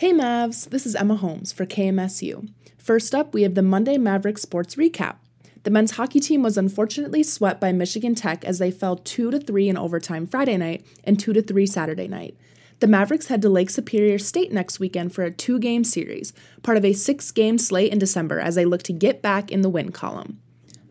Hey Mavs, this is Emma Holmes for KMSU. First up, we have the Monday Maverick Sports Recap. The men's hockey team was unfortunately swept by Michigan Tech as they fell 2 to 3 in overtime Friday night and 2 to 3 Saturday night. The Mavericks head to Lake Superior State next weekend for a two game series, part of a six game slate in December as they look to get back in the win column.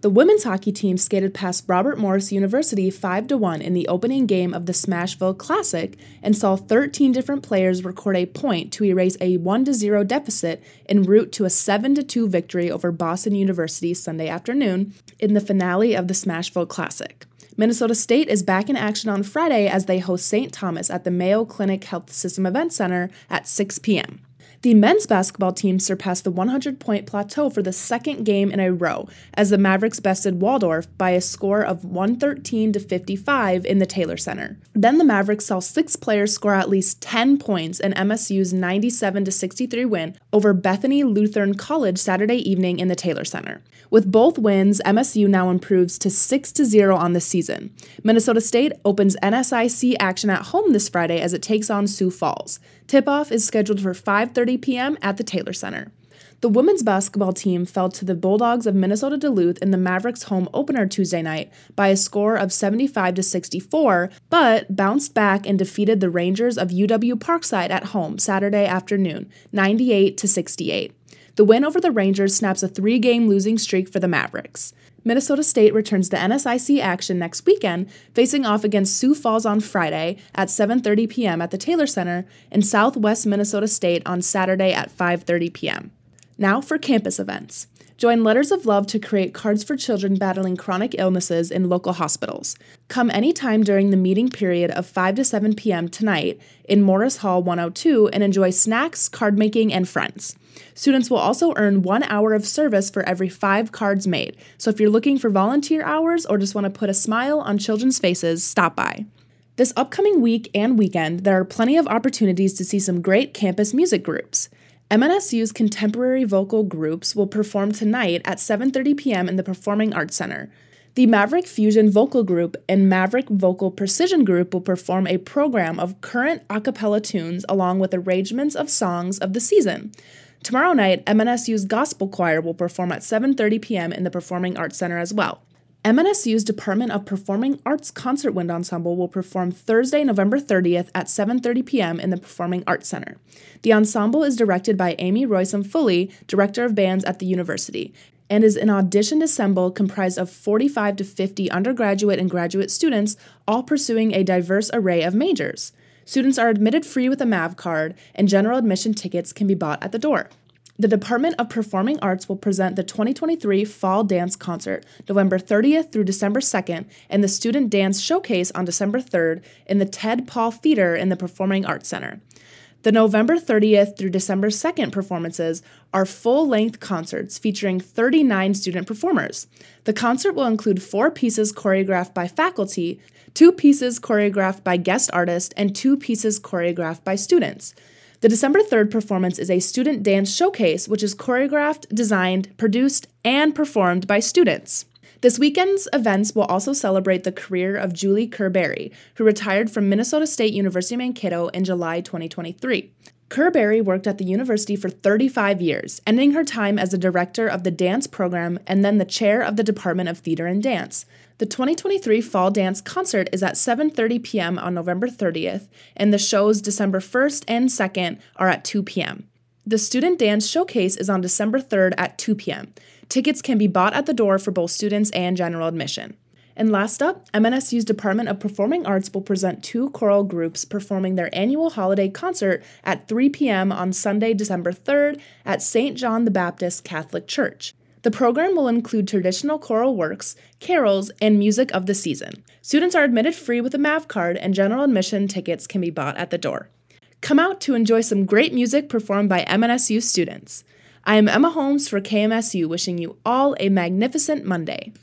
The women's hockey team skated past Robert Morris University 5 to 1 in the opening game of the Smashville Classic and saw 13 different players record a point to erase a 1 to 0 deficit en route to a 7 to 2 victory over Boston University Sunday afternoon in the finale of the Smashville Classic. Minnesota State is back in action on Friday as they host St. Thomas at the Mayo Clinic Health System Event Center at 6 p.m. The men's basketball team surpassed the 100 point plateau for the second game in a row as the Mavericks bested Waldorf by a score of 113 to 55 in the Taylor Center. Then the Mavericks saw six players score at least 10 points in MSU's 97 to 63 win over Bethany Lutheran College Saturday evening in the Taylor Center. With both wins, MSU now improves to 6 to 0 on the season. Minnesota State opens NSIC action at home this Friday as it takes on Sioux Falls. Tip-off is scheduled for 5:30 p.m. at the Taylor Center. The women's basketball team fell to the Bulldogs of Minnesota Duluth in the Mavericks home opener Tuesday night by a score of 75 to 64, but bounced back and defeated the Rangers of UW Parkside at home Saturday afternoon, 98 to 68. The win over the Rangers snaps a three game losing streak for the Mavericks. Minnesota State returns to NSIC action next weekend, facing off against Sioux Falls on Friday at 7:30 p.m. at the Taylor Center and Southwest Minnesota State on Saturday at 5:30 p.m. Now for campus events. Join Letters of Love to create cards for children battling chronic illnesses in local hospitals. Come anytime during the meeting period of 5 to 7 p.m. tonight in Morris Hall 102 and enjoy snacks, card making, and friends. Students will also earn one hour of service for every five cards made, so if you're looking for volunteer hours or just want to put a smile on children's faces, stop by. This upcoming week and weekend, there are plenty of opportunities to see some great campus music groups. MNSU's contemporary vocal groups will perform tonight at 7:30 p.m. in the Performing Arts Center. The Maverick Fusion Vocal Group and Maverick Vocal Precision Group will perform a program of current a cappella tunes along with arrangements of songs of the season. Tomorrow night, MNSU's Gospel Choir will perform at 7:30 p.m. in the Performing Arts Center as well. MNSU's Department of Performing Arts Concert Wind Ensemble will perform Thursday, November 30th at 7:30 p.m. in the Performing Arts Center. The ensemble is directed by Amy Roisum Foley, Director of Bands at the university, and is an auditioned ensemble comprised of 45 to 50 undergraduate and graduate students, all pursuing a diverse array of majors. Students are admitted free with a MAV card, and general admission tickets can be bought at the door. The Department of Performing Arts will present the 2023 Fall Dance Concert November 30th through December 2nd and the Student Dance Showcase on December 3rd in the Ted Paul Theater in the Performing Arts Center. The November 30th through December 2nd performances are full length concerts featuring 39 student performers. The concert will include four pieces choreographed by faculty, two pieces choreographed by guest artists, and two pieces choreographed by students. The December 3rd performance is a student dance showcase, which is choreographed, designed, produced, and performed by students. This weekend's events will also celebrate the career of Julie Kerr-Berry, who retired from Minnesota State University Mankato in July 2023. Kerr-Berry worked at the university for 35 years, ending her time as the director of the dance program and then the chair of the Department of Theater and Dance. The 2023 Fall Dance Concert is at 7:30 p.m. on November 30th, and the shows December 1st and 2nd are at 2 p.m. The Student Dance Showcase is on December 3rd at 2 p.m. Tickets can be bought at the door for both students and general admission. And last up, MNSU's Department of Performing Arts will present two choral groups performing their annual holiday concert at 3 p.m. on Sunday, December 3rd at St. John the Baptist Catholic Church. The program will include traditional choral works, carols, and music of the season. Students are admitted free with a MAV card, and general admission tickets can be bought at the door. Come out to enjoy some great music performed by MNSU students. I am Emma Holmes for KMSU, wishing you all a magnificent Monday.